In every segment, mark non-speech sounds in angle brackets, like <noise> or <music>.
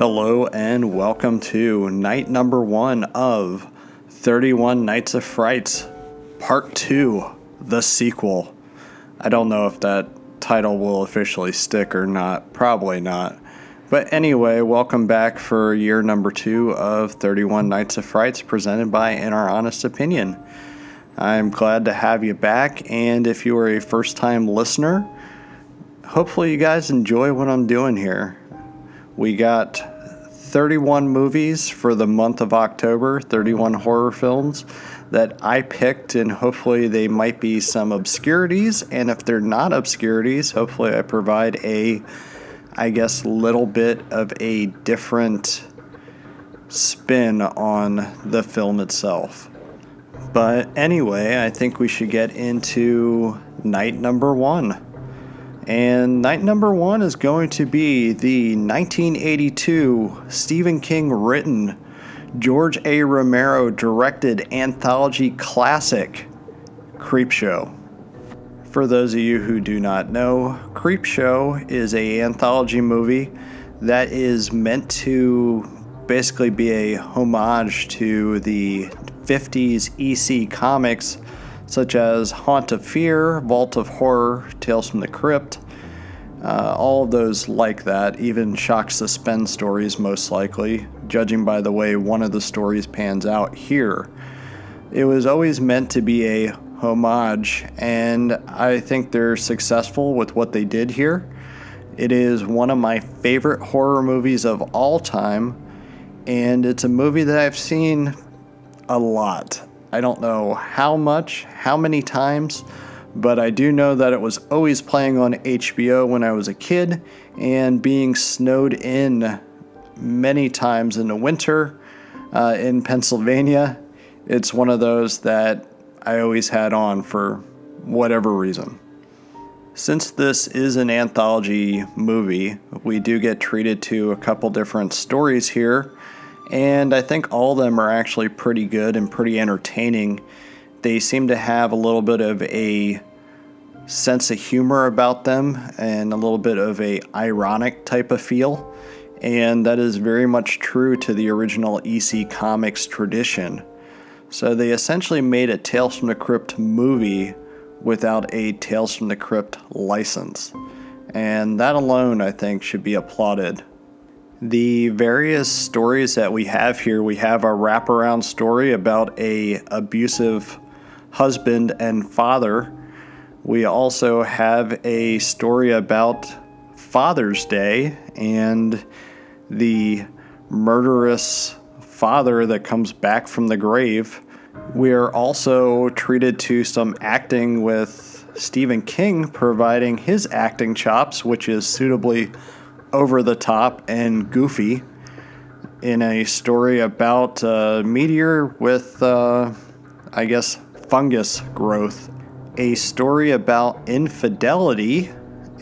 Hello and welcome to night number one of 31 Nights of Frights, Part 2, the sequel. I don't know if that title will officially stick or not, probably not. But anyway, welcome back for year number two of 31 Nights of Frights presented by In Our Honest Opinion. I'm glad to have you back, and if you are a first time listener, hopefully you guys enjoy what I'm doing here. We got 31 movies for the month of October, 31 horror films that I picked, and hopefully they might be some obscurities. And if they're not obscurities, hopefully I provide a, I guess, little bit of a different spin on the film itself. But anyway, I think we should get into night number one. And night number one is going to be the 1982 Stephen King written, George A. Romero directed anthology classic, Creepshow. For those of you who do not know, Creepshow is a anthology movie that is meant to basically be a homage to the 50s EC comics such as Haunt of Fear, Vault of Horror, Tales from the Crypt, uh, all of those like that, even shock suspense stories, most likely, judging by the way one of the stories pans out here. It was always meant to be a homage, and I think they're successful with what they did here. It is one of my favorite horror movies of all time, and it's a movie that I've seen a lot. I don't know how much, how many times, but I do know that it was always playing on HBO when I was a kid and being snowed in many times in the winter uh, in Pennsylvania. It's one of those that I always had on for whatever reason. Since this is an anthology movie, we do get treated to a couple different stories here and I think all of them are actually pretty good and pretty entertaining. They seem to have a little bit of a sense of humor about them and a little bit of a ironic type of feel, and that is very much true to the original EC Comics tradition. So they essentially made a Tales from the Crypt movie without a Tales from the Crypt license. And that alone, I think, should be applauded. The various stories that we have here, we have a wraparound story about a abusive husband and father. We also have a story about Father's Day and the murderous father that comes back from the grave. We are also treated to some acting with Stephen King providing his acting chops, which is suitably over the top and goofy in a story about a meteor with, uh, I guess, fungus growth. A story about infidelity,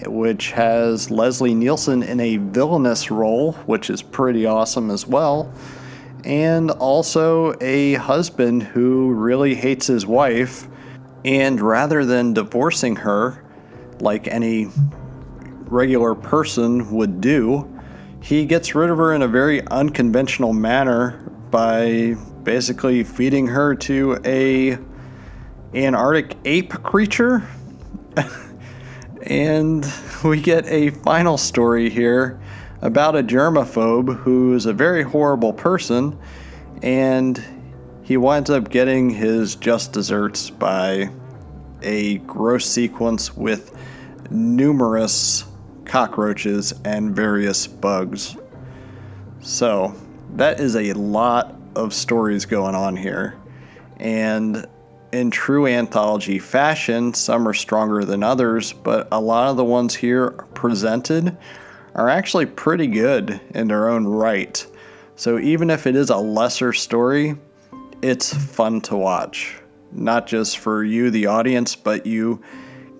which has Leslie Nielsen in a villainous role, which is pretty awesome as well. And also a husband who really hates his wife, and rather than divorcing her, like any regular person would do, he gets rid of her in a very unconventional manner by basically feeding her to a Antarctic ape creature. <laughs> and we get a final story here about a germaphobe who is a very horrible person and he winds up getting his just desserts by a gross sequence with numerous cockroaches, and various bugs. So, that is a lot of stories going on here. And in true anthology fashion, some are stronger than others, but a lot of the ones here presented are actually pretty good in their own right. So even if it is a lesser story, it's fun to watch. Not just for you, the audience, but you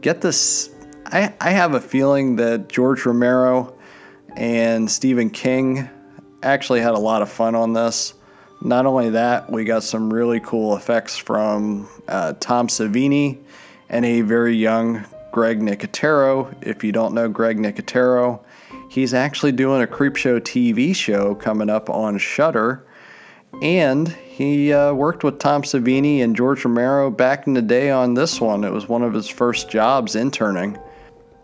get this I, I have a feeling that George Romero and Stephen King actually had a lot of fun on this. Not only that, we got some really cool effects from uh, Tom Savini and a very young Greg Nicotero. If you don't know Greg Nicotero, he's actually doing a Creepshow TV show coming up on Shudder. And he uh, worked with Tom Savini and George Romero back in the day on this one. It was one of his first jobs interning.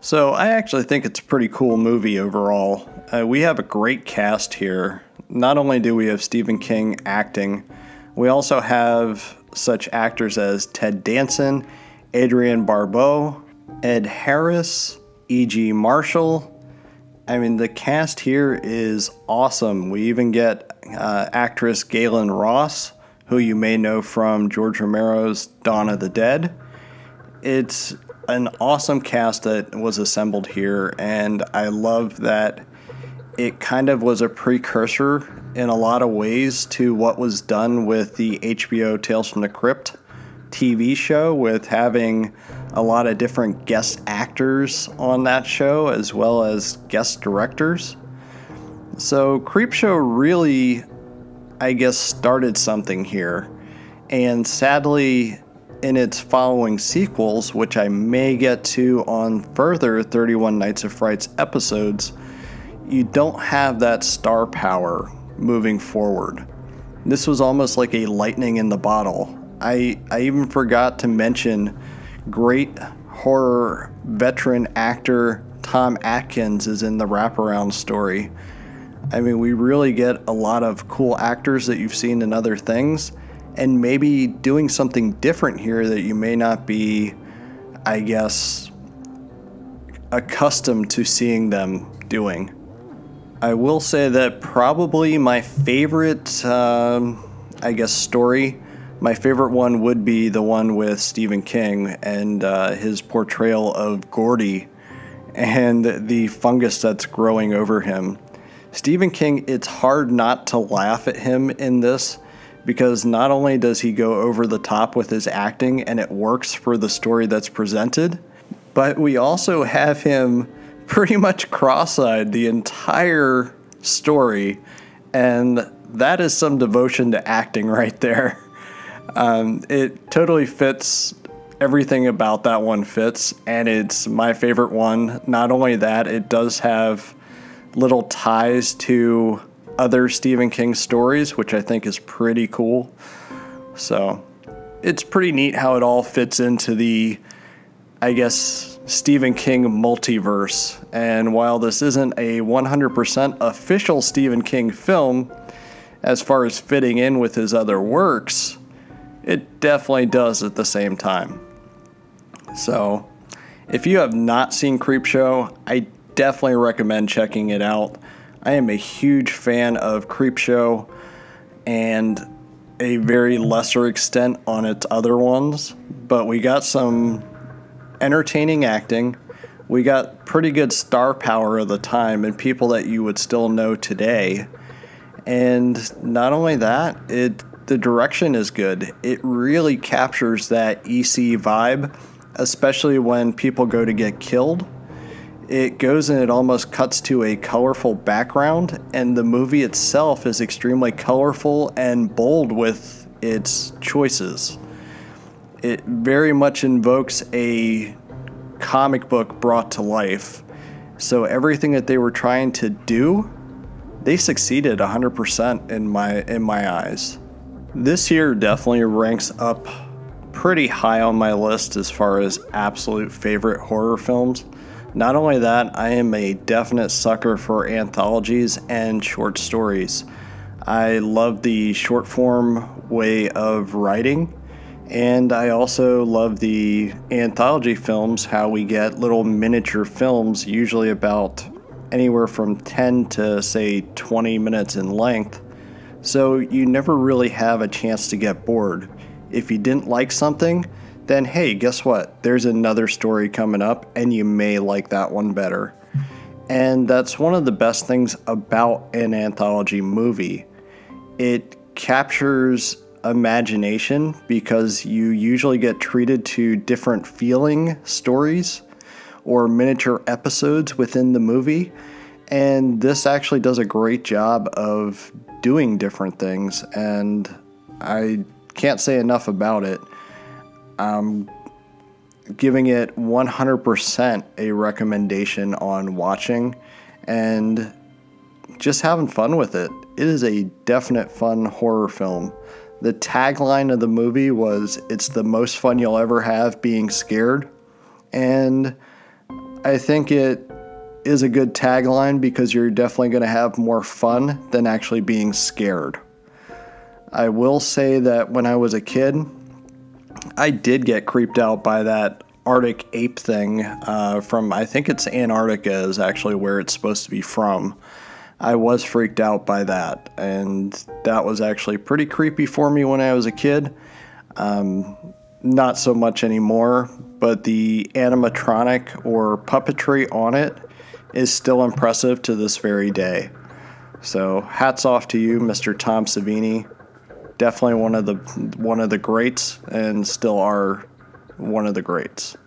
So I actually think it's a pretty cool movie overall. Uh, we have a great cast here. Not only do we have Stephen King acting, we also have such actors as Ted Danson, Adrienne Barbeau, Ed Harris, E.G. Marshall. I mean, the cast here is awesome. We even get uh, actress Gaylen Ross, who you may know from George Romero's Dawn of the Dead. It's an awesome cast that was assembled here, and I love that it kind of was a precursor in a lot of ways to what was done with the HBO Tales from the Crypt TV show, with having a lot of different guest actors on that show as well as guest directors. So, Creepshow really, I guess, started something here. And sadly, in its following sequels, which I may get to on further 31 Nights of Frights episodes, you don't have that star power moving forward. This was almost like a lightning in the bottle. I, I even forgot to mention great horror veteran actor Tom Atkins is in the wraparound story. I mean, we really get a lot of cool actors that you've seen in other things, and maybe doing something different here that you may not be, I guess, accustomed to seeing them doing. I will say that probably my favorite, um, I guess, story, my favorite one would be the one with Stephen King and uh, his portrayal of Gordy and the fungus that's growing over him. Stephen King, it's hard not to laugh at him in this because not only does he go over the top with his acting and it works for the story that's presented, but we also have him <laughs> pretty much cross eyed the entire story. And that is some devotion to acting <laughs> right there. Um, it totally fits. Everything about that one fits, and it's my favorite one. Not only that, it does have little ties to other Stephen King stories, which I think is pretty cool. So it's pretty neat how it all fits into the, I guess, Stephen King multiverse. And while this isn't a 100% official Stephen King film, as far as fitting in with his other works, it definitely does at the same time. So, if you have not seen Creepshow, I definitely recommend checking it out. I am a huge fan of Creepshow and a very lesser extent on its other ones, but we got some entertaining acting. We got pretty good star power of the time and people that you would still know today. And not only that, it the direction is good. It really captures that EC vibe, especially when people go to get killed. It goes and it almost cuts to a colorful background, and the movie itself is extremely colorful and bold with its choices it very much invokes a comic book brought to life. So everything that they were trying to do, they succeeded 100% in my in my eyes. This year definitely ranks up pretty high on my list as far as absolute favorite horror films. Not only that, I am a definite sucker for anthologies and short stories. I love the short form way of writing and I also love the anthology films, how we get little miniature films, usually about anywhere from 10 to say 20 minutes in length. So you never really have a chance to get bored. If you didn't like something, then hey, guess what? There's another story coming up, and you may like that one better. And that's one of the best things about an anthology movie. It captures imagination because you usually get treated to different feeling stories or miniature episodes within the movie. And this actually does a great job of doing different things. And I can't say enough about it. Um, giving it 100% a recommendation on watching and just having fun with it. It is a definite fun horror film. The tagline of the movie was It's the most fun you'll ever have being scared. And I think it is a good tagline because you're definitely going to have more fun than actually being scared. I will say that when I was a kid, I did get creeped out by that Arctic ape thing uh, from, I think it's Antarctica, is actually where it's supposed to be from. I was freaked out by that, and that was actually pretty creepy for me when I was a kid. Um, not so much anymore, but the animatronic or puppetry on it is still impressive to this very day. So hats off to you, Mr. Tom Savini. Definitely one of the one of the greats, and still are one of the greats.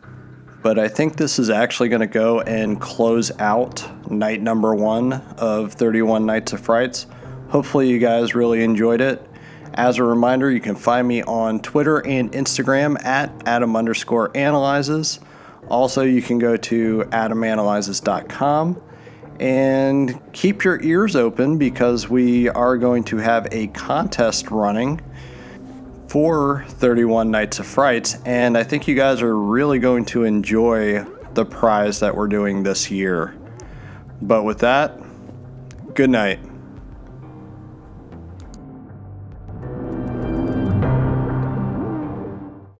But I think this is actually going to go and close out night number one of 31 Nights of Frights. Hopefully, you guys really enjoyed it. As a reminder, you can find me on Twitter and Instagram at Adam underscore analyzes. Also, you can go to adamanalyzes.com and keep your ears open because we are going to have a contest running for 31 Nights of Frights, and I think you guys are really going to enjoy the prize that we're doing this year. But with that, good night.